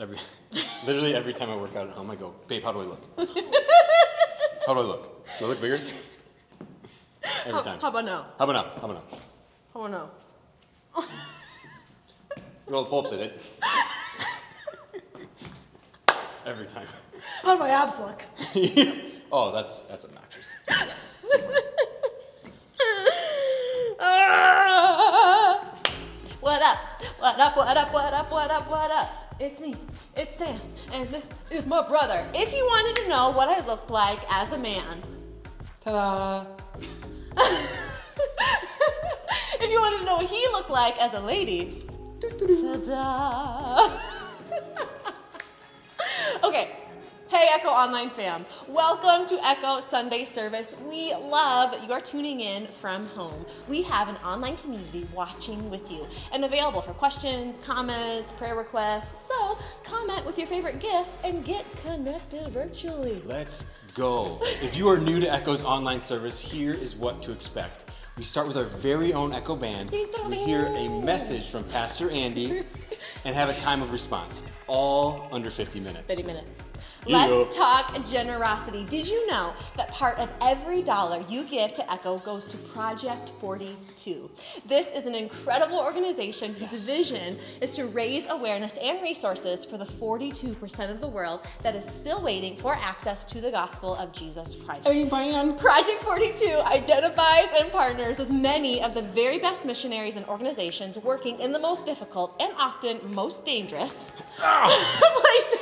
Every, literally every time I work out at home, I go, babe, how do I look? How do I look? Do I look bigger? Every How, time. how about now? How about now? How about now? How about now? You know the pull-ups I did? Every time. How do my abs look? oh, that's that's obnoxious. What up? What up? What up? What up? What up? What up? It's me. It's Sam. And this is my brother. If you wanted to know what I look like as a man, Ta-da! if you wanted to know what he looked like as a lady, ta-da. okay. Echo Online fam. Welcome to Echo Sunday Service. We love that you are tuning in from home. We have an online community watching with you and available for questions, comments, prayer requests. So comment with your favorite gift and get connected virtually. Let's go. If you are new to Echo's online service, here is what to expect. We start with our very own Echo Band. We hear a message from Pastor Andy and have a time of response, all under 50 minutes. 30 minutes. Let's talk generosity. Did you know that part of every dollar you give to Echo goes to Project 42? This is an incredible organization whose Yes. vision is to raise awareness and resources for the 42% of the world that is still waiting for access to the gospel of Jesus Christ. Amen. Project 42 identifies and partners with many of the very best missionaries and organizations working in the most difficult and often most dangerous places.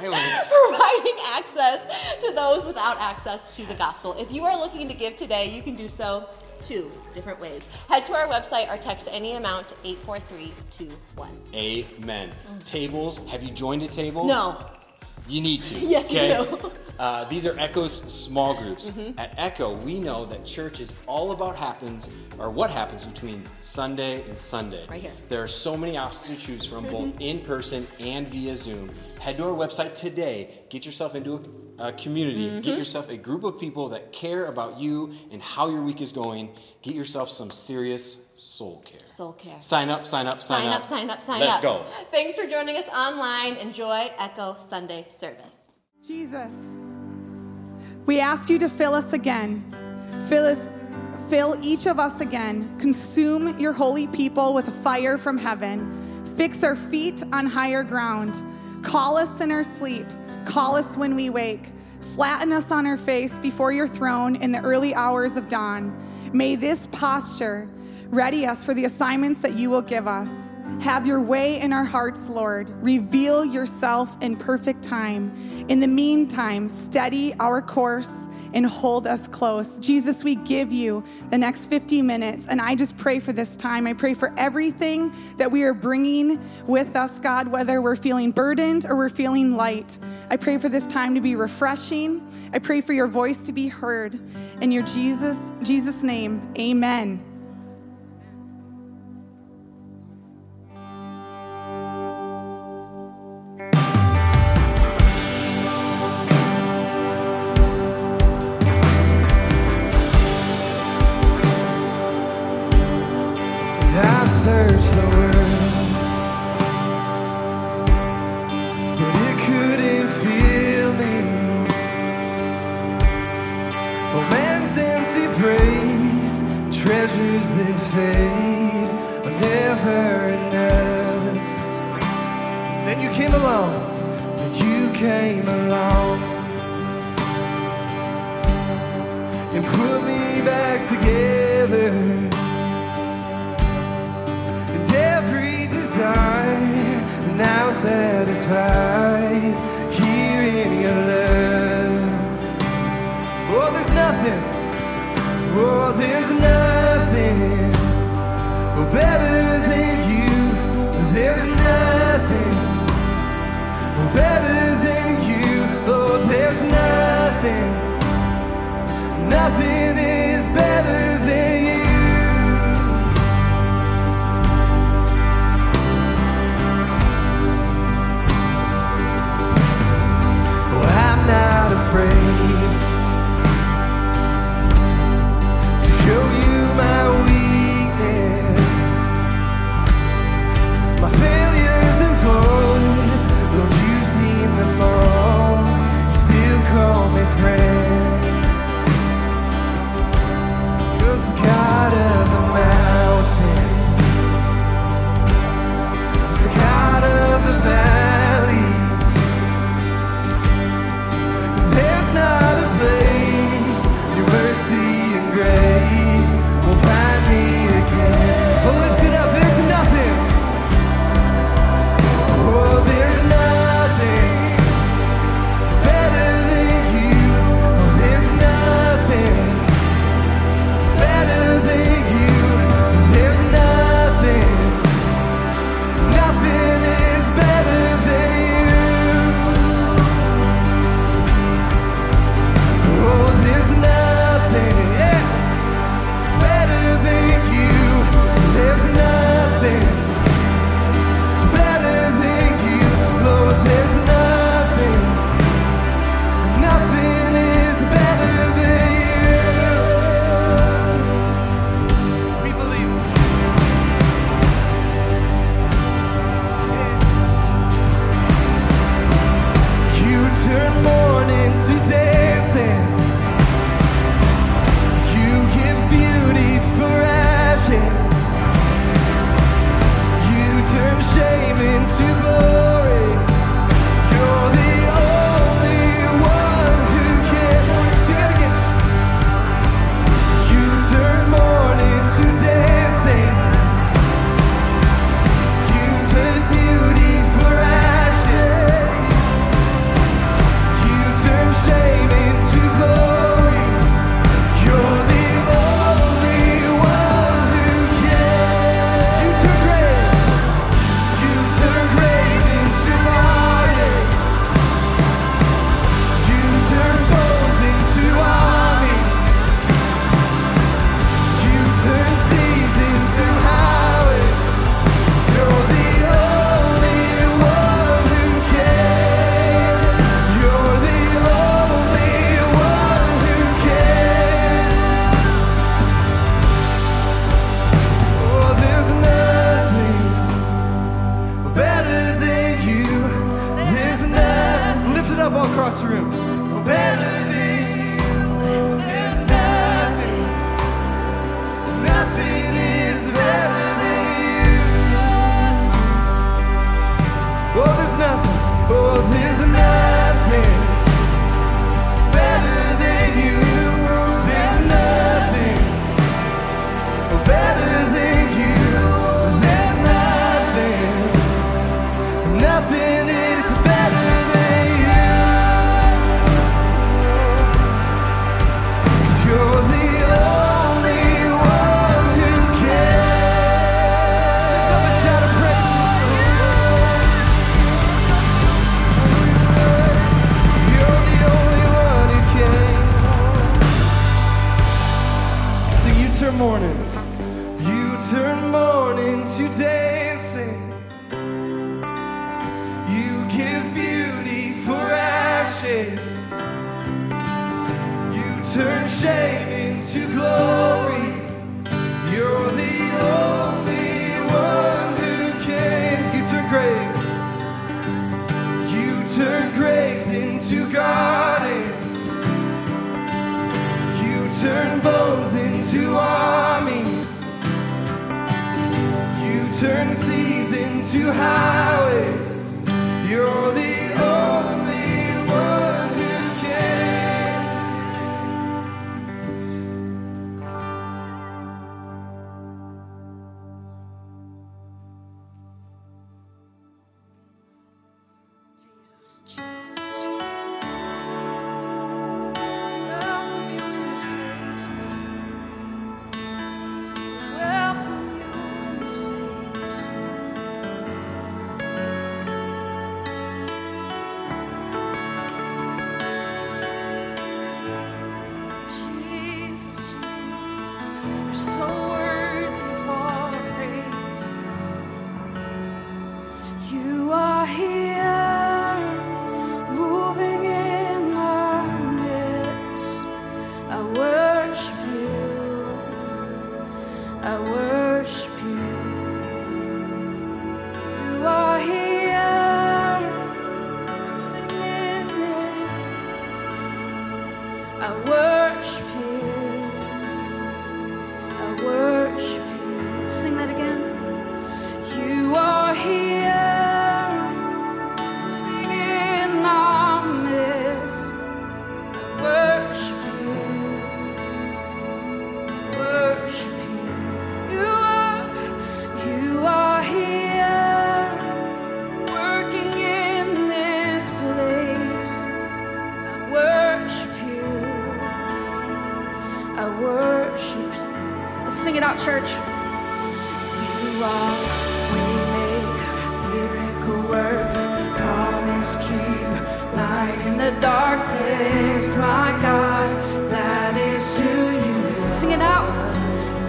Violence. Providing access to those without access to the gospel. If you are looking to give today, you can do so two different ways. Head to our website or text any amount to 84321. Amen. Mm. Tables. Have you joined a table? No. You need to. Yes, you do. Mm-hmm. Uh, these are Echo's small groups. At Echo, we know that church is all about happens or what happens between Sunday and Sunday. Right here. There are so many options to choose from, both in person and via Zoom. Head to our website today. Get yourself into a, a community. Mm-hmm. Get yourself a group of people that care about you and how your week is going. Get yourself some serious soul care. Soul care. Sign up, sign up, sign, up. Sign up, sign up, sign up. Let's go. Thanks for joining us online. Enjoy Echo Sunday service. Jesus, we ask you to fill us again. Fill us, fill each of us again. Consume your holy people with a fire from heaven. Fix our feet on higher ground. Call us in our sleep. Call us when we wake. Flatten us on our face before your throne in the early hours of dawn. May this posture ready us for the assignments that you will give us. Have your way in our hearts, Lord. Reveal yourself in perfect time. In the meantime, steady our course and hold us close. Jesus, we give you the next 50 minutes, and I just pray for this time. I pray for everything that we are bringing with us, God, whether we're feeling burdened or we're feeling light. I pray for this time to be refreshing. I pray for your voice to be heard. In your Jesus, Jesus' name, amen.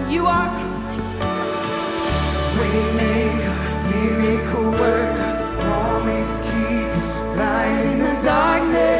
You are Waymaker, miracle worker, promise keep light in the darkness.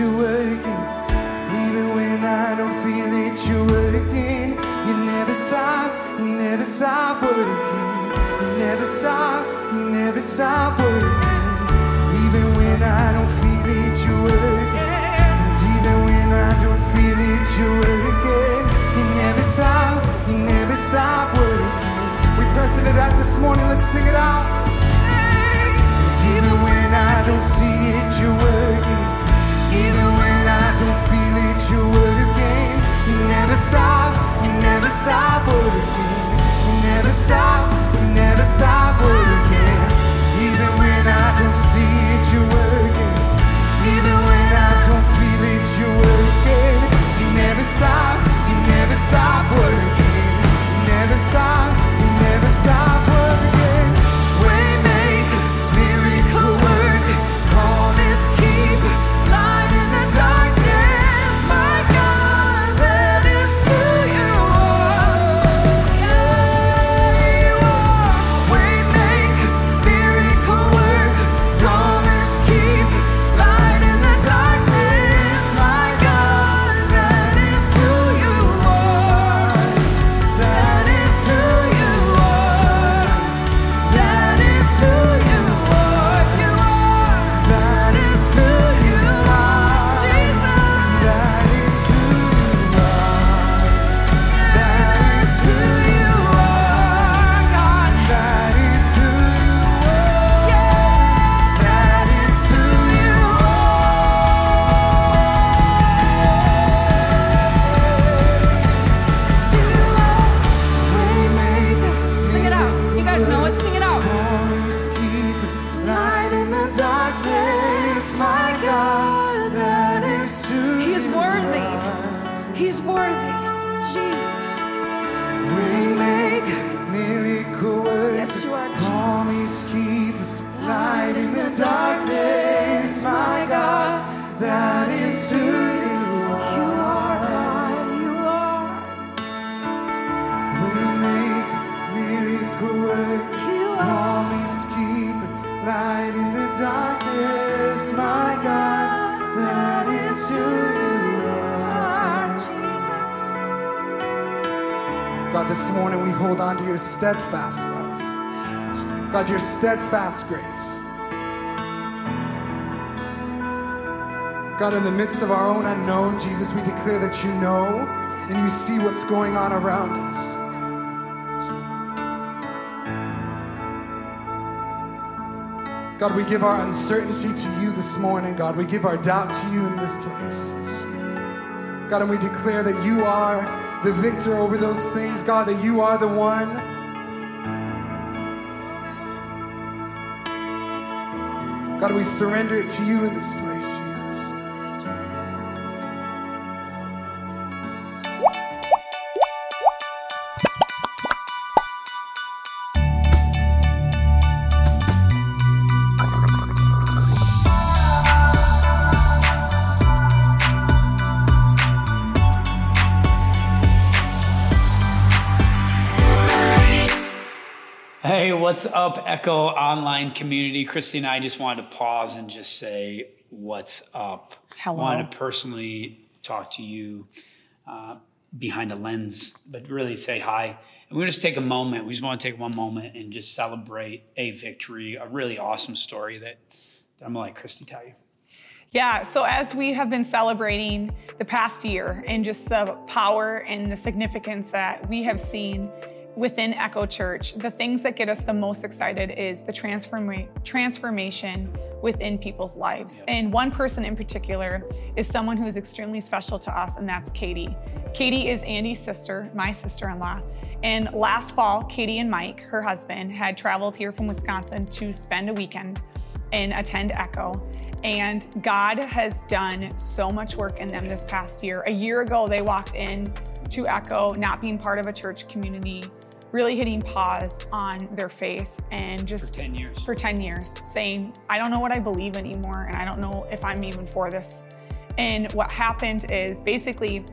You're working. Even when I don't feel it, you're working. You never stop, you never stop working. You never stop, you never stop working. Even when I don't feel it, you're working. And even when I don't feel it, you're working. You never stop, you never stop working. We're touching it out this morning, let's sing it out. And even when I don't see it, you're working. Stop, you never stop steadfast love. God, your steadfast grace. God, in the midst of our own unknown, Jesus, we declare that you know and you see what's going on around us. God, we give our uncertainty to you this morning, God. We give our doubt to you in this place. God, and we declare that you are the victor over those things, God, that you are the one. God, we surrender it to you in this place, what's up, Echo Online community? Christy and I just wanted to pause and just say, What's up? Hello. wanted to personally talk to you uh, behind a lens, but really say hi. And we just take a moment. We just want to take one moment and just celebrate a victory, a really awesome story that, that I'm gonna let Christy tell you. Yeah, so as we have been celebrating the past year and just the power and the significance that we have seen within Echo Church, the things that get us the most excited is the transforma- transformation within people's lives. And one person in particular is someone who is extremely special to us, and that's Katie. Katie is Andy's sister, my sister in law. And last fall, Katie and Mike, her husband, had traveled here from Wisconsin to spend a weekend and attend Echo. And God has done so much work in them this past year. A year ago, they walked in to Echo, not being part of a church community, really hitting pause on their faith and just For 10 years. for 10 years, saying, I don't know what I believe anymore, and I don't know if I'm even for this. And what happened is basically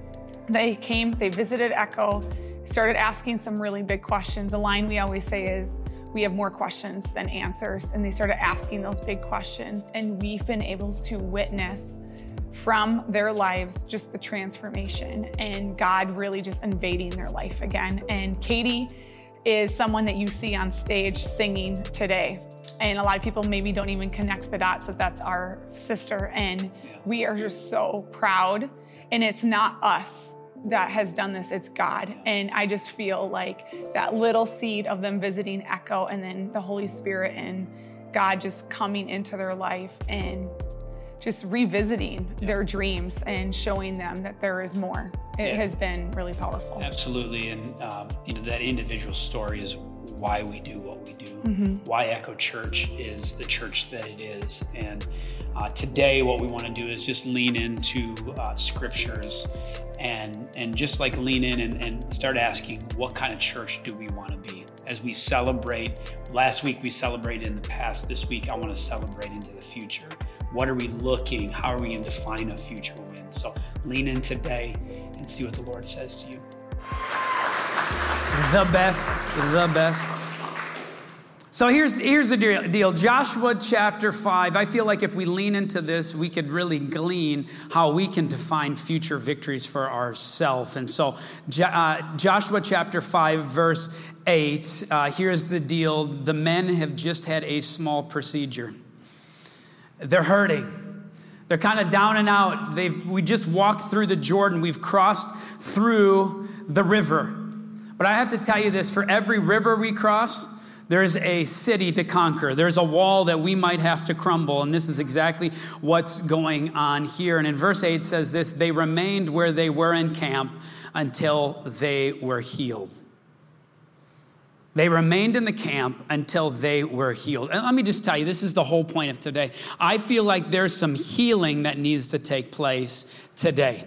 they came, they visited Echo, started asking some really big questions. A line we always say is, we have more questions than answers. And they started asking those big questions. And we've been able to witness from their lives just the transformation and God really just invading their life again. And Katie is someone that you see on stage singing today. And a lot of people maybe don't even connect the dots that that's our sister. And we are just so proud. And it's not us that has done this, it's God. And I just feel like that little seed of them visiting Echo and then the Holy Spirit and God just coming into their life and just revisiting yeah. their dreams and showing them that there is more. It yeah. has been really powerful. Absolutely, and um, you know that individual story is why we do what we do, mm-hmm. why Echo Church is the church that it is, and uh, today what we want to do is just lean into uh, scriptures and and just like lean in and, and start asking what kind of church do we want to be as we celebrate. Last week we celebrated in the past. This week I want to celebrate into the future. What are we looking? How are we going to define a future win? So lean in today and see what the Lord says to you. The best, the best. So here's, here's the deal Joshua chapter 5. I feel like if we lean into this, we could really glean how we can define future victories for ourselves. And so, uh, Joshua chapter 5, verse 8, uh, here's the deal the men have just had a small procedure. They're hurting. They're kind of down and out. They've, we just walked through the Jordan. We've crossed through the river. But I have to tell you this for every river we cross, there's a city to conquer. There's a wall that we might have to crumble. And this is exactly what's going on here. And in verse 8 says this they remained where they were in camp until they were healed. They remained in the camp until they were healed. And let me just tell you, this is the whole point of today. I feel like there's some healing that needs to take place today.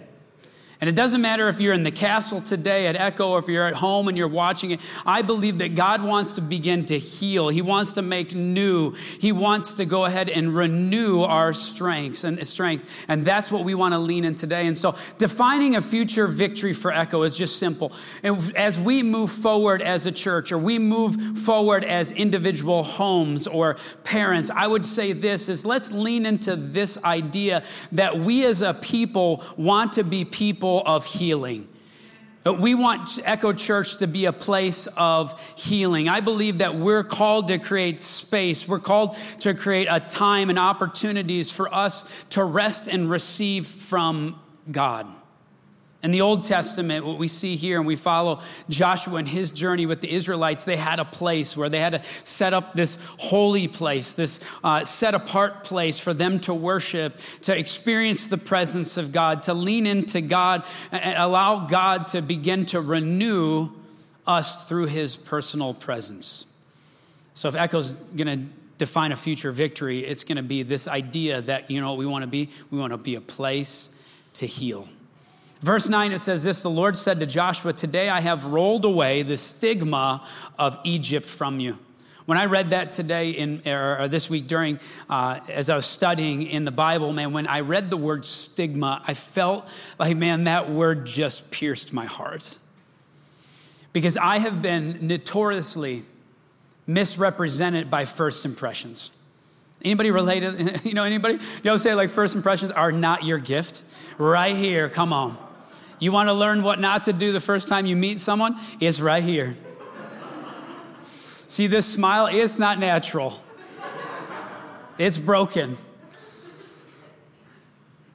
And it doesn't matter if you're in the castle today at Echo or if you're at home and you're watching it. I believe that God wants to begin to heal. He wants to make new. He wants to go ahead and renew our strengths and strength. And that's what we want to lean in today. And so defining a future victory for Echo is just simple. And as we move forward as a church or we move forward as individual homes or parents, I would say this is let's lean into this idea that we as a people want to be people people of healing. Uh, we want Echo Church to be a place of healing. I believe that we're called to create space. We're called to create a time and opportunities for us to rest and receive from God. In the Old Testament, what we see here, and we follow Joshua and his journey with the Israelites, they had a place where they had to set up this holy place, this uh, set apart place for them to worship, to experience the presence of God, to lean into God, and allow God to begin to renew us through his personal presence. So, if Echo's going to define a future victory, it's going to be this idea that, you know, we want to be? We want to be a place to heal. Verse 9, it says this The Lord said to Joshua, Today I have rolled away the stigma of Egypt from you. When I read that today in, or this week during, uh, as I was studying in the Bible, man, when I read the word stigma, I felt like, man, that word just pierced my heart. Because I have been notoriously misrepresented by first impressions. Anybody related? You know, anybody? You know, say like first impressions are not your gift. Right here, come on. You want to learn what not to do the first time you meet someone? It's right here. See this smile? It's not natural, it's broken.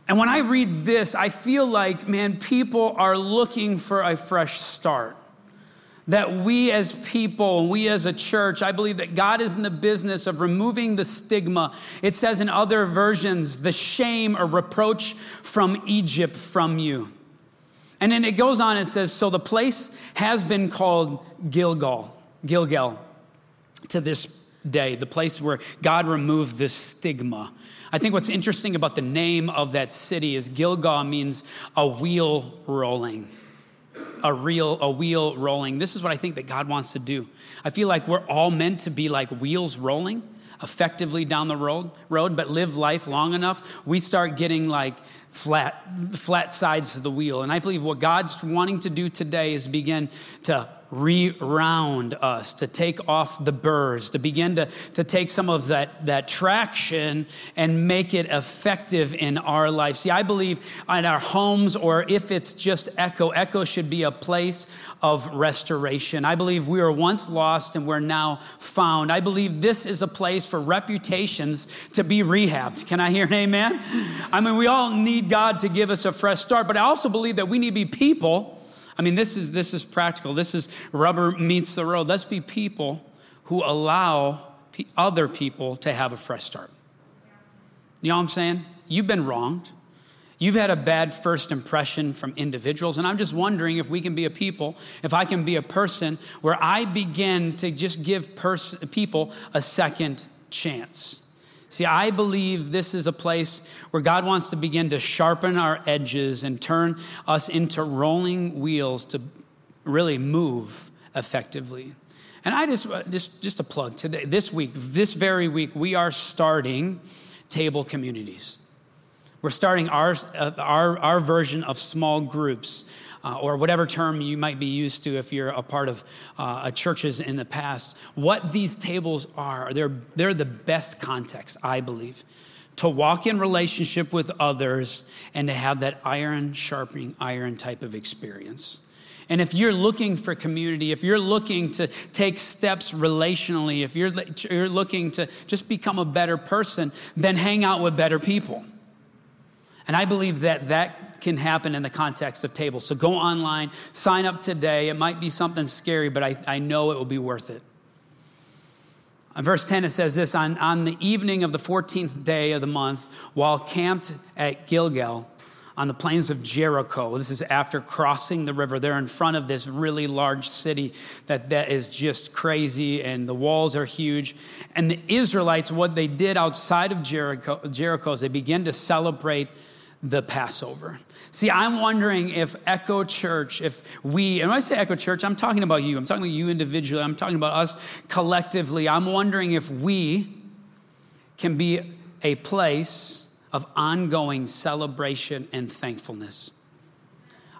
And when I read this, I feel like, man, people are looking for a fresh start. That we as people we as a church, I believe that God is in the business of removing the stigma. It says in other versions, the shame or reproach from Egypt from you. And then it goes on and says, So the place has been called Gilgal, Gilgal to this day, the place where God removed this stigma. I think what's interesting about the name of that city is Gilgal means a wheel rolling. A real a wheel rolling. This is what I think that God wants to do. I feel like we're all meant to be like wheels rolling effectively down the road, road, but live life long enough, we start getting like flat, flat sides of the wheel. And I believe what God's wanting to do today is begin to reround us, to take off the burrs, to begin to, to take some of that, that traction and make it effective in our life. See, I believe in our homes, or if it's just Echo, Echo should be a place of restoration. I believe we were once lost and we're now found. I believe this is a place for reputations to be rehabbed. Can I hear an amen? I mean, we all need God to give us a fresh start, but I also believe that we need to be people I mean, this is, this is practical. This is rubber meets the road. Let's be people who allow other people to have a fresh start. You know what I'm saying? You've been wronged. You've had a bad first impression from individuals, and I'm just wondering if we can be a people, if I can be a person where I begin to just give pers- people a second chance. See, I believe this is a place where God wants to begin to sharpen our edges and turn us into rolling wheels to really move effectively. And I just, just, just a plug today, this week, this very week, we are starting table communities. We're starting our, uh, our, our version of small groups uh, or whatever term you might be used to if you're a part of uh, churches in the past. What these tables are, they're, they're the best context, I believe, to walk in relationship with others and to have that iron sharpening iron type of experience. And if you're looking for community, if you're looking to take steps relationally, if you're, you're looking to just become a better person, then hang out with better people. And I believe that that can happen in the context of tables. So go online, sign up today. It might be something scary, but I, I know it will be worth it. On verse 10, it says this on, on the evening of the 14th day of the month, while camped at Gilgal on the plains of Jericho, this is after crossing the river, they're in front of this really large city that, that is just crazy, and the walls are huge. And the Israelites, what they did outside of Jericho, Jericho is they began to celebrate the Passover. See, I'm wondering if Echo Church, if we, and when I say Echo Church, I'm talking about you. I'm talking about you individually. I'm talking about us collectively. I'm wondering if we can be a place of ongoing celebration and thankfulness.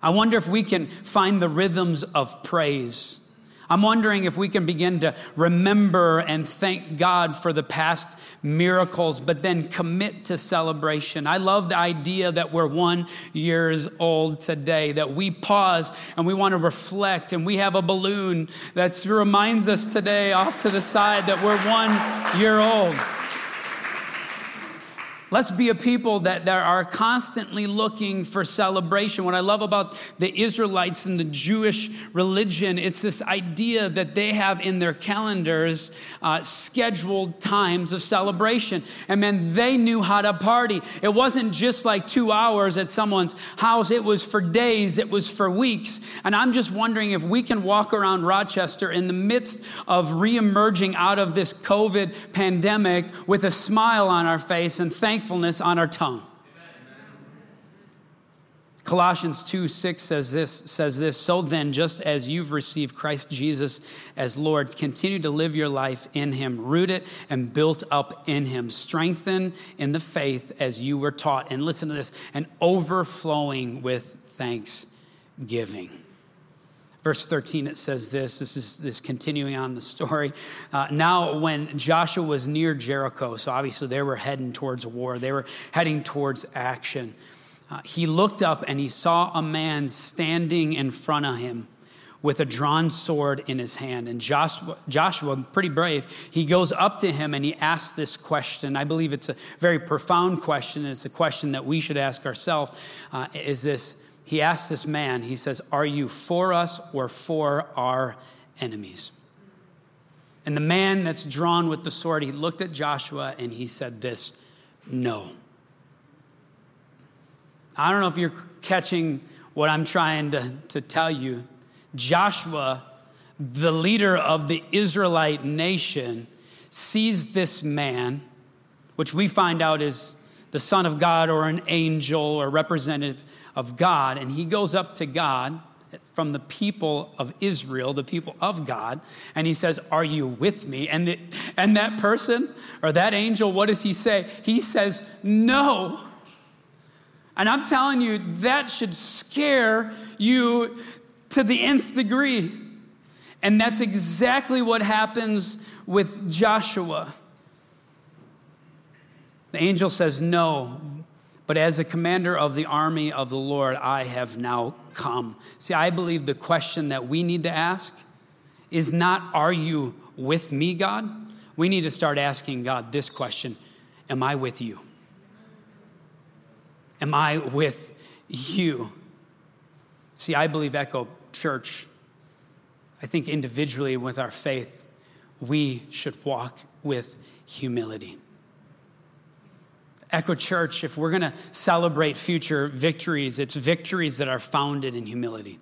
I wonder if we can find the rhythms of praise I'm wondering if we can begin to remember and thank God for the past miracles, but then commit to celebration. I love the idea that we're one years old today, that we pause and we want to reflect, and we have a balloon that reminds us today off to the side that we're one year old. Let's be a people that, that are constantly looking for celebration. What I love about the Israelites and the Jewish religion, it's this idea that they have in their calendars uh, scheduled times of celebration. And man, they knew how to party. It wasn't just like two hours at someone's house, it was for days, it was for weeks. And I'm just wondering if we can walk around Rochester in the midst of reemerging out of this COVID pandemic with a smile on our face and thank thankfulness on our tongue. Colossians 2 6 says this, says this, so then, just as you've received Christ Jesus as Lord, continue to live your life in him, rooted and built up in him, strengthened in the faith as you were taught. And listen to this, and overflowing with thanksgiving. Verse 13, it says this. This is this continuing on the story. Uh, now, when Joshua was near Jericho, so obviously they were heading towards war, they were heading towards action. Uh, he looked up and he saw a man standing in front of him with a drawn sword in his hand. And Joshua, Joshua, pretty brave, he goes up to him and he asks this question. I believe it's a very profound question. It's a question that we should ask ourselves. Uh, is this, he asks this man, he says, Are you for us or for our enemies? And the man that's drawn with the sword, he looked at Joshua and he said this, No. I don't know if you're catching what I'm trying to, to tell you. Joshua, the leader of the Israelite nation, sees this man, which we find out is the Son of God or an angel or representative of God. And he goes up to God from the people of Israel, the people of God, and he says, Are you with me? And, and that person or that angel, what does he say? He says, No. And I'm telling you, that should scare you to the nth degree. And that's exactly what happens with Joshua. The angel says, No, but as a commander of the army of the Lord, I have now come. See, I believe the question that we need to ask is not, Are you with me, God? We need to start asking God this question Am I with you? Am I with you? See, I believe Echo Church, I think individually with our faith, we should walk with humility. Echo Church, if we're going to celebrate future victories, it's victories that are founded in humility.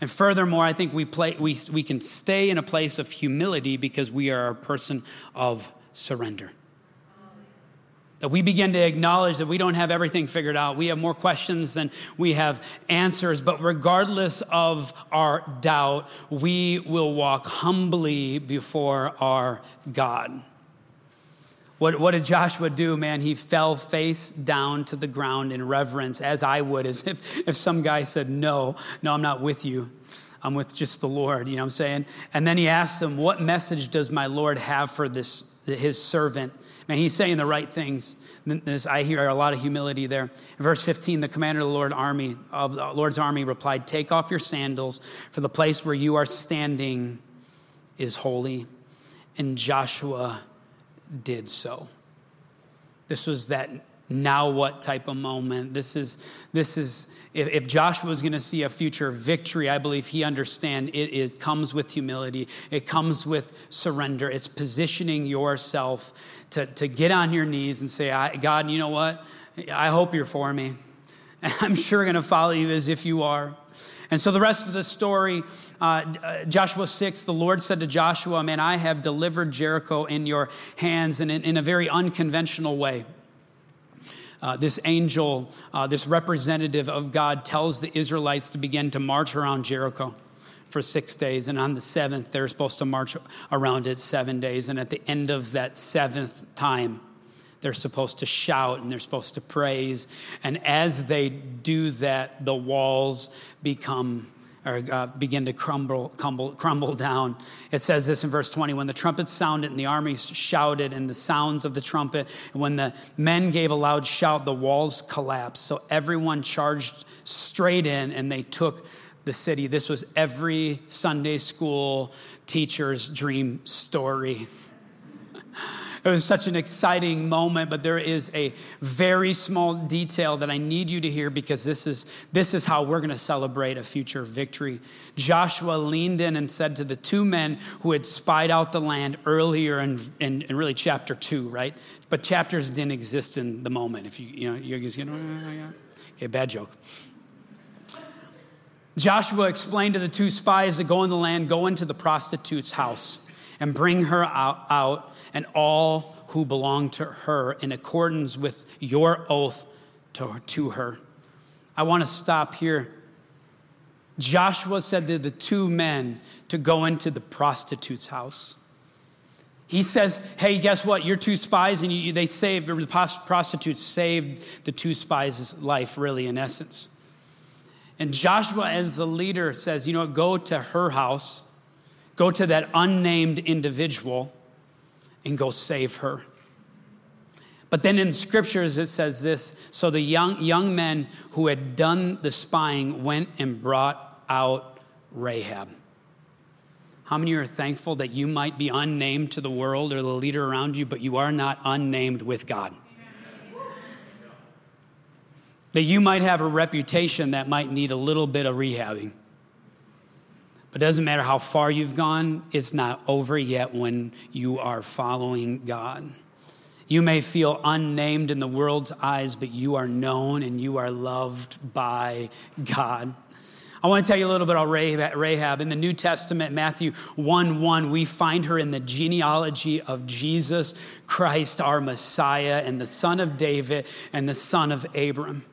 And furthermore, I think we, play, we, we can stay in a place of humility because we are a person of surrender. That we begin to acknowledge that we don't have everything figured out. We have more questions than we have answers. But regardless of our doubt, we will walk humbly before our God. What, what did Joshua do, man? He fell face down to the ground in reverence, as I would, as if, if some guy said, No, no, I'm not with you. I'm with just the Lord, you know what I'm saying? And then he asked him, What message does my Lord have for this, his servant? Man, he's saying the right things. This, I hear a lot of humility there. In verse 15, the commander of the Lord army of the Lord's army replied, Take off your sandals, for the place where you are standing is holy. And Joshua did so. This was that now what type of moment. This is, this is if, if Joshua is going to see a future victory, I believe he understand it comes with humility. It comes with surrender. It's positioning yourself to, to get on your knees and say, God, you know what? I hope you're for me. I'm sure going to follow you as if you are. And so the rest of the story, uh, uh, Joshua 6, the Lord said to Joshua, Man, I have delivered Jericho in your hands and in, in a very unconventional way. Uh, this angel, uh, this representative of God, tells the Israelites to begin to march around Jericho for six days. And on the seventh, they're supposed to march around it seven days. And at the end of that seventh time, they're supposed to shout and they're supposed to praise. And as they do that, the walls become or uh, begin to crumble, crumble, crumble down. It says this in verse 20 when the trumpets sounded and the armies shouted, and the sounds of the trumpet, and when the men gave a loud shout, the walls collapsed. So everyone charged straight in and they took the city. This was every Sunday school teacher's dream story. It was such an exciting moment, but there is a very small detail that I need you to hear because this is, this is how we're going to celebrate a future victory. Joshua leaned in and said to the two men who had spied out the land earlier in, in, in really chapter two, right? But chapters didn't exist in the moment. If you, you know, you're just, know, okay, bad joke. Joshua explained to the two spies to go in the land, go into the prostitute's house and bring her out, out and all who belong to her in accordance with your oath to, to her. I want to stop here. Joshua said to the two men to go into the prostitute's house. He says, Hey, guess what? You're two spies, and you, they saved, the prostitutes saved the two spies' life, really, in essence. And Joshua, as the leader, says, You know what? Go to her house Go to that unnamed individual and go save her. But then in scriptures, it says this so the young, young men who had done the spying went and brought out Rahab. How many are thankful that you might be unnamed to the world or the leader around you, but you are not unnamed with God? That you might have a reputation that might need a little bit of rehabbing. But it doesn't matter how far you've gone, it's not over yet when you are following God. You may feel unnamed in the world's eyes, but you are known and you are loved by God. I want to tell you a little bit about Rahab. In the New Testament, Matthew 1 1, we find her in the genealogy of Jesus Christ, our Messiah, and the son of David and the son of Abram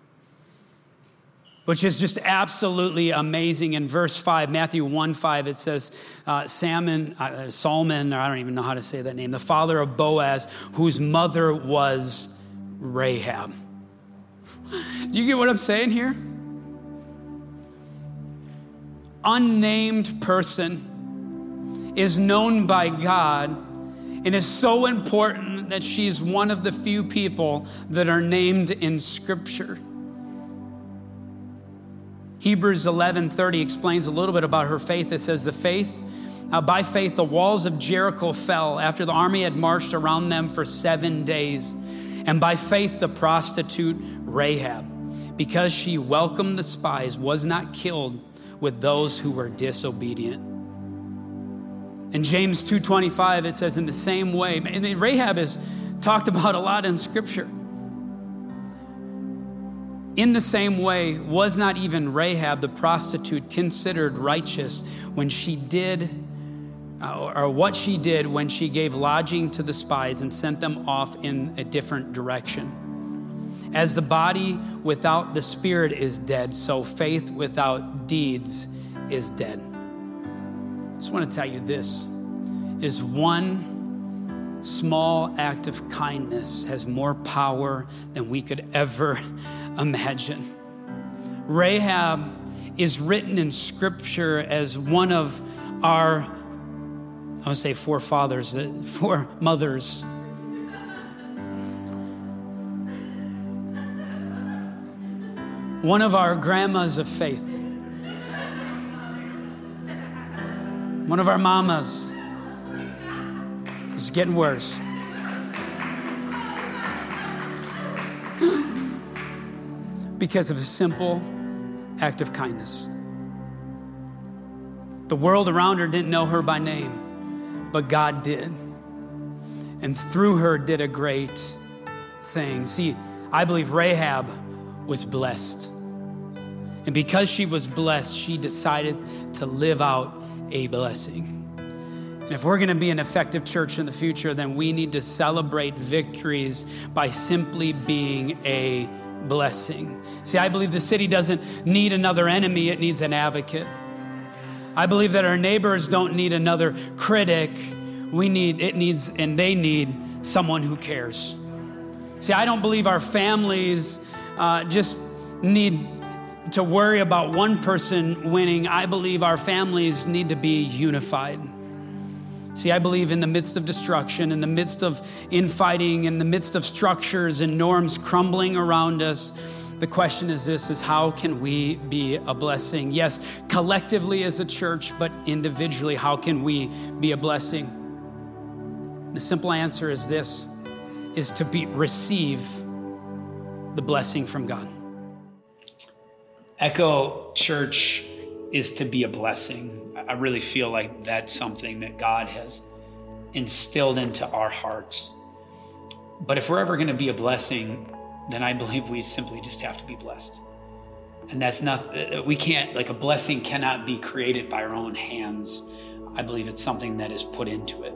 which is just absolutely amazing. In verse 5, Matthew 1 5, it says, uh, Salmon, uh, Salmon, I don't even know how to say that name, the father of Boaz, whose mother was Rahab. Do you get what I'm saying here? unnamed person is known by God and is so important that she's one of the few people that are named in Scripture. Hebrews 11:30 explains a little bit about her faith. It says the faith uh, by faith the walls of Jericho fell after the army had marched around them for 7 days. And by faith the prostitute Rahab because she welcomed the spies was not killed with those who were disobedient. In James 2:25 it says in the same way and Rahab is talked about a lot in scripture. In the same way, was not even Rahab the prostitute considered righteous when she did, uh, or what she did when she gave lodging to the spies and sent them off in a different direction? As the body without the spirit is dead, so faith without deeds is dead. I just want to tell you this is one small act of kindness has more power than we could ever imagine. Rahab is written in scripture as one of our, I would say, forefathers, uh, four mothers. One of our grandmas of faith. One of our mamas. It's getting worse. because of a simple act of kindness. The world around her didn't know her by name, but God did. And through her did a great thing. See, I believe Rahab was blessed. And because she was blessed, she decided to live out a blessing. And if we're going to be an effective church in the future, then we need to celebrate victories by simply being a blessing. See, I believe the city doesn't need another enemy, it needs an advocate. I believe that our neighbors don't need another critic. We need, it needs, and they need someone who cares. See, I don't believe our families uh, just need to worry about one person winning. I believe our families need to be unified. See, I believe in the midst of destruction, in the midst of infighting, in the midst of structures and norms crumbling around us, the question is this is how can we be a blessing? Yes, collectively as a church, but individually, how can we be a blessing? The simple answer is this is to be receive the blessing from God. Echo Church is to be a blessing. I really feel like that's something that God has instilled into our hearts. But if we're ever going to be a blessing, then I believe we simply just have to be blessed. And that's not, we can't, like a blessing cannot be created by our own hands. I believe it's something that is put into it.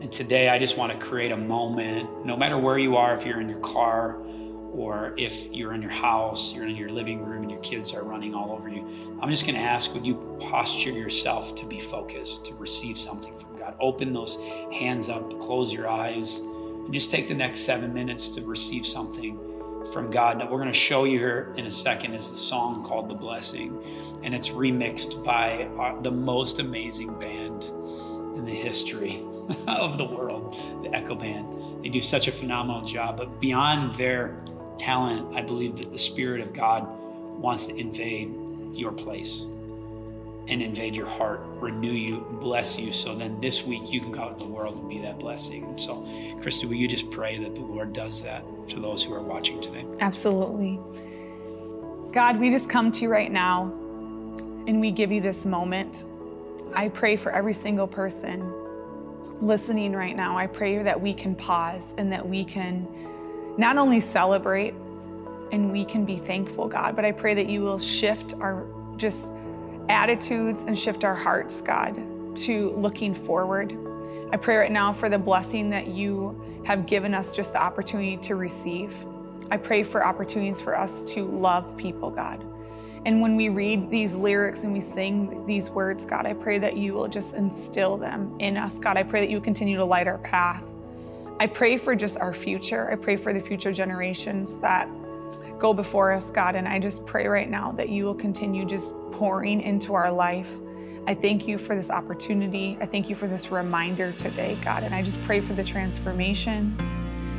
And today I just want to create a moment, no matter where you are, if you're in your car, or if you're in your house, you're in your living room, and your kids are running all over you, I'm just going to ask would you posture yourself to be focused, to receive something from God? Open those hands up, close your eyes, and just take the next seven minutes to receive something from God. Now, we're going to show you here in a second is the song called The Blessing, and it's remixed by uh, the most amazing band in the history of the world, the Echo Band. They do such a phenomenal job, but beyond their talent, I believe that the Spirit of God wants to invade your place and invade your heart, renew you, bless you. So then this week you can go out in the world and be that blessing. And so, Christy, will you just pray that the Lord does that to those who are watching today? Absolutely. God, we just come to you right now and we give you this moment. I pray for every single person listening right now. I pray that we can pause and that we can not only celebrate and we can be thankful, God, but I pray that you will shift our just attitudes and shift our hearts, God, to looking forward. I pray right now for the blessing that you have given us just the opportunity to receive. I pray for opportunities for us to love people, God. And when we read these lyrics and we sing these words, God, I pray that you will just instill them in us. God, I pray that you continue to light our path. I pray for just our future. I pray for the future generations that go before us, God. And I just pray right now that you will continue just pouring into our life. I thank you for this opportunity. I thank you for this reminder today, God. And I just pray for the transformation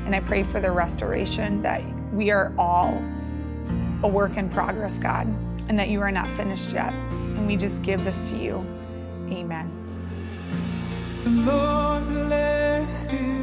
and I pray for the restoration that we are all a work in progress, God, and that you are not finished yet. And we just give this to you. Amen. The Lord bless you.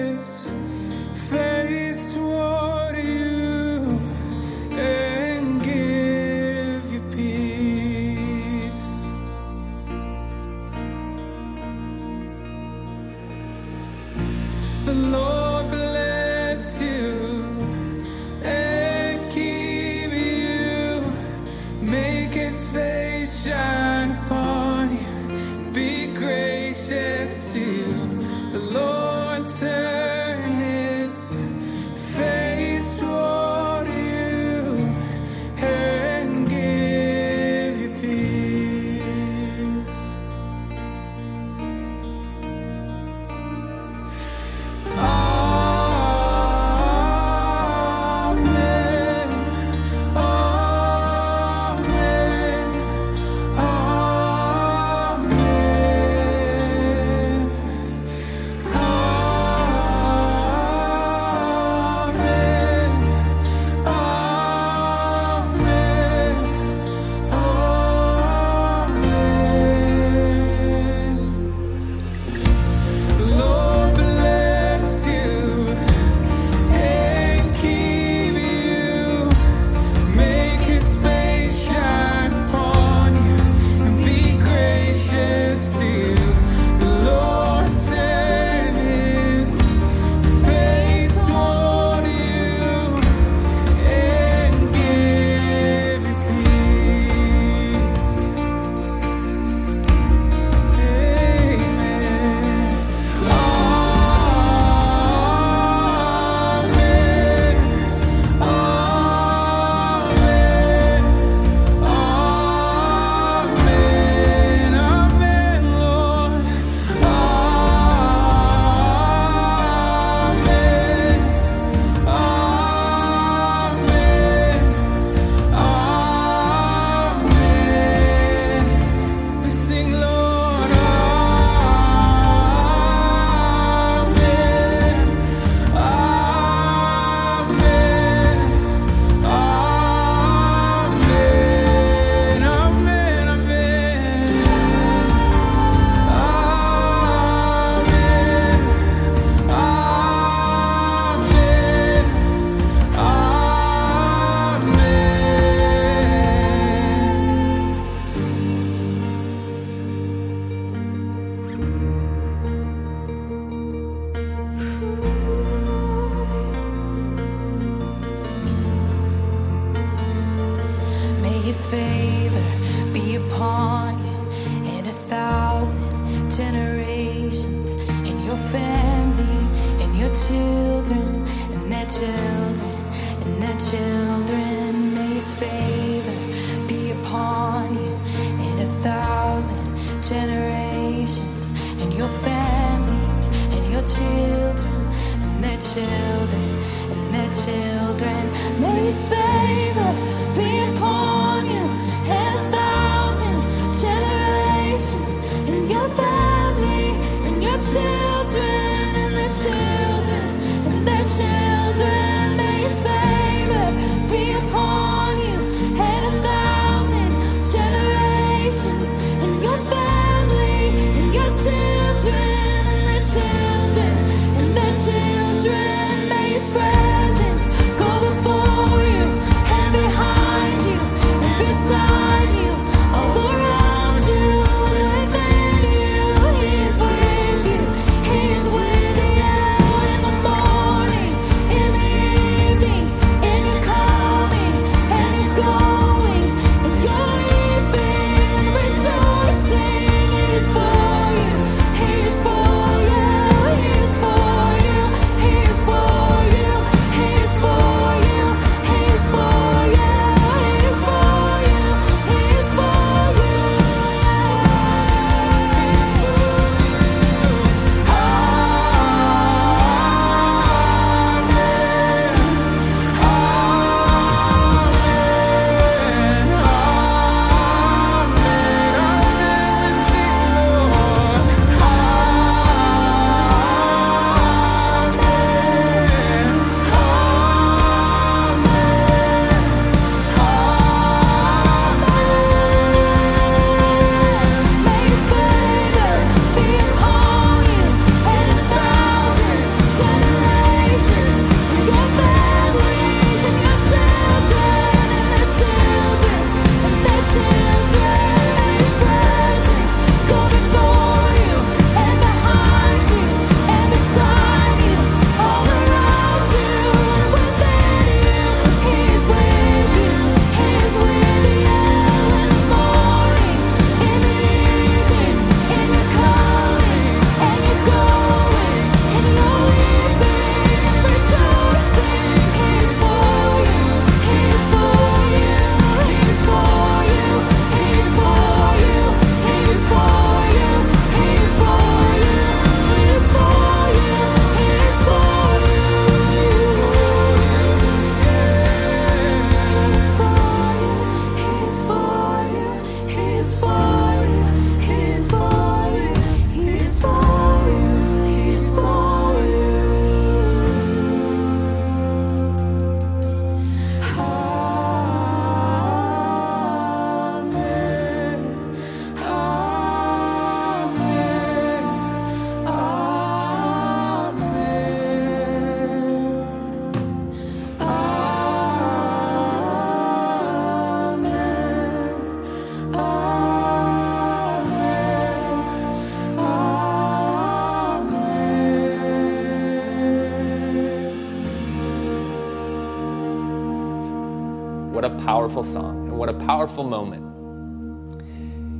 powerful moment.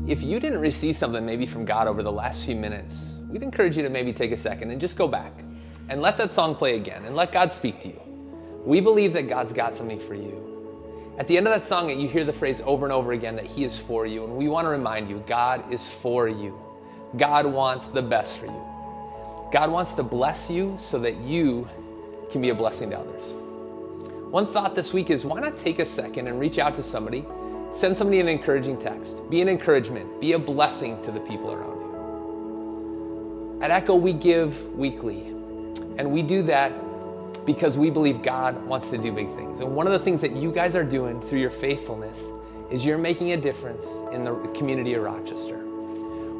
If you didn't receive something maybe from God over the last few minutes, we'd encourage you to maybe take a second and just go back and let that song play again and let God speak to you. We believe that God's got something for you. At the end of that song, you hear the phrase over and over again that He is for you. And we want to remind you God is for you. God wants the best for you. God wants to bless you so that you can be a blessing to others. One thought this week is why not take a second and reach out to somebody, send somebody an encouraging text, be an encouragement, be a blessing to the people around you. At Echo, we give weekly, and we do that because we believe God wants to do big things. And one of the things that you guys are doing through your faithfulness is you're making a difference in the community of Rochester.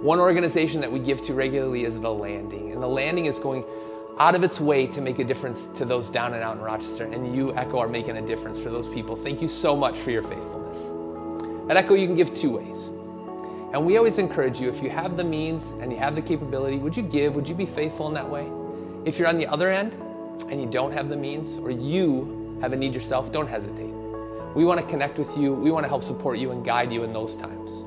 One organization that we give to regularly is The Landing, and The Landing is going out of its way to make a difference to those down and out in Rochester, and you, Echo, are making a difference for those people. Thank you so much for your faithfulness. At Echo, you can give two ways. And we always encourage you, if you have the means and you have the capability, would you give? Would you be faithful in that way? If you're on the other end and you don't have the means, or you have a need yourself, don't hesitate. We want to connect with you, we want to help support you and guide you in those times.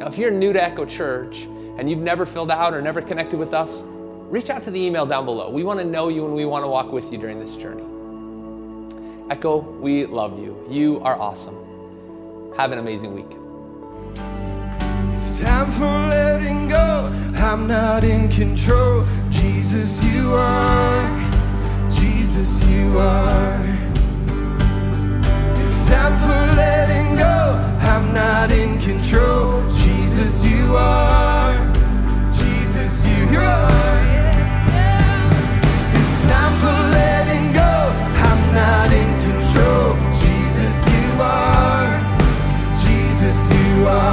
Now, if you're new to Echo Church and you've never filled out or never connected with us, reach out to the email down below. We want to know you and we want to walk with you during this journey. Echo, we love you. You are awesome. Have an amazing week. It's time for letting go. I'm not in control. Jesus, you are. Jesus, you are. It's time for letting go. I'm not in control. Jesus, you are. Jesus, you are. It's time for letting go. I'm not in you are.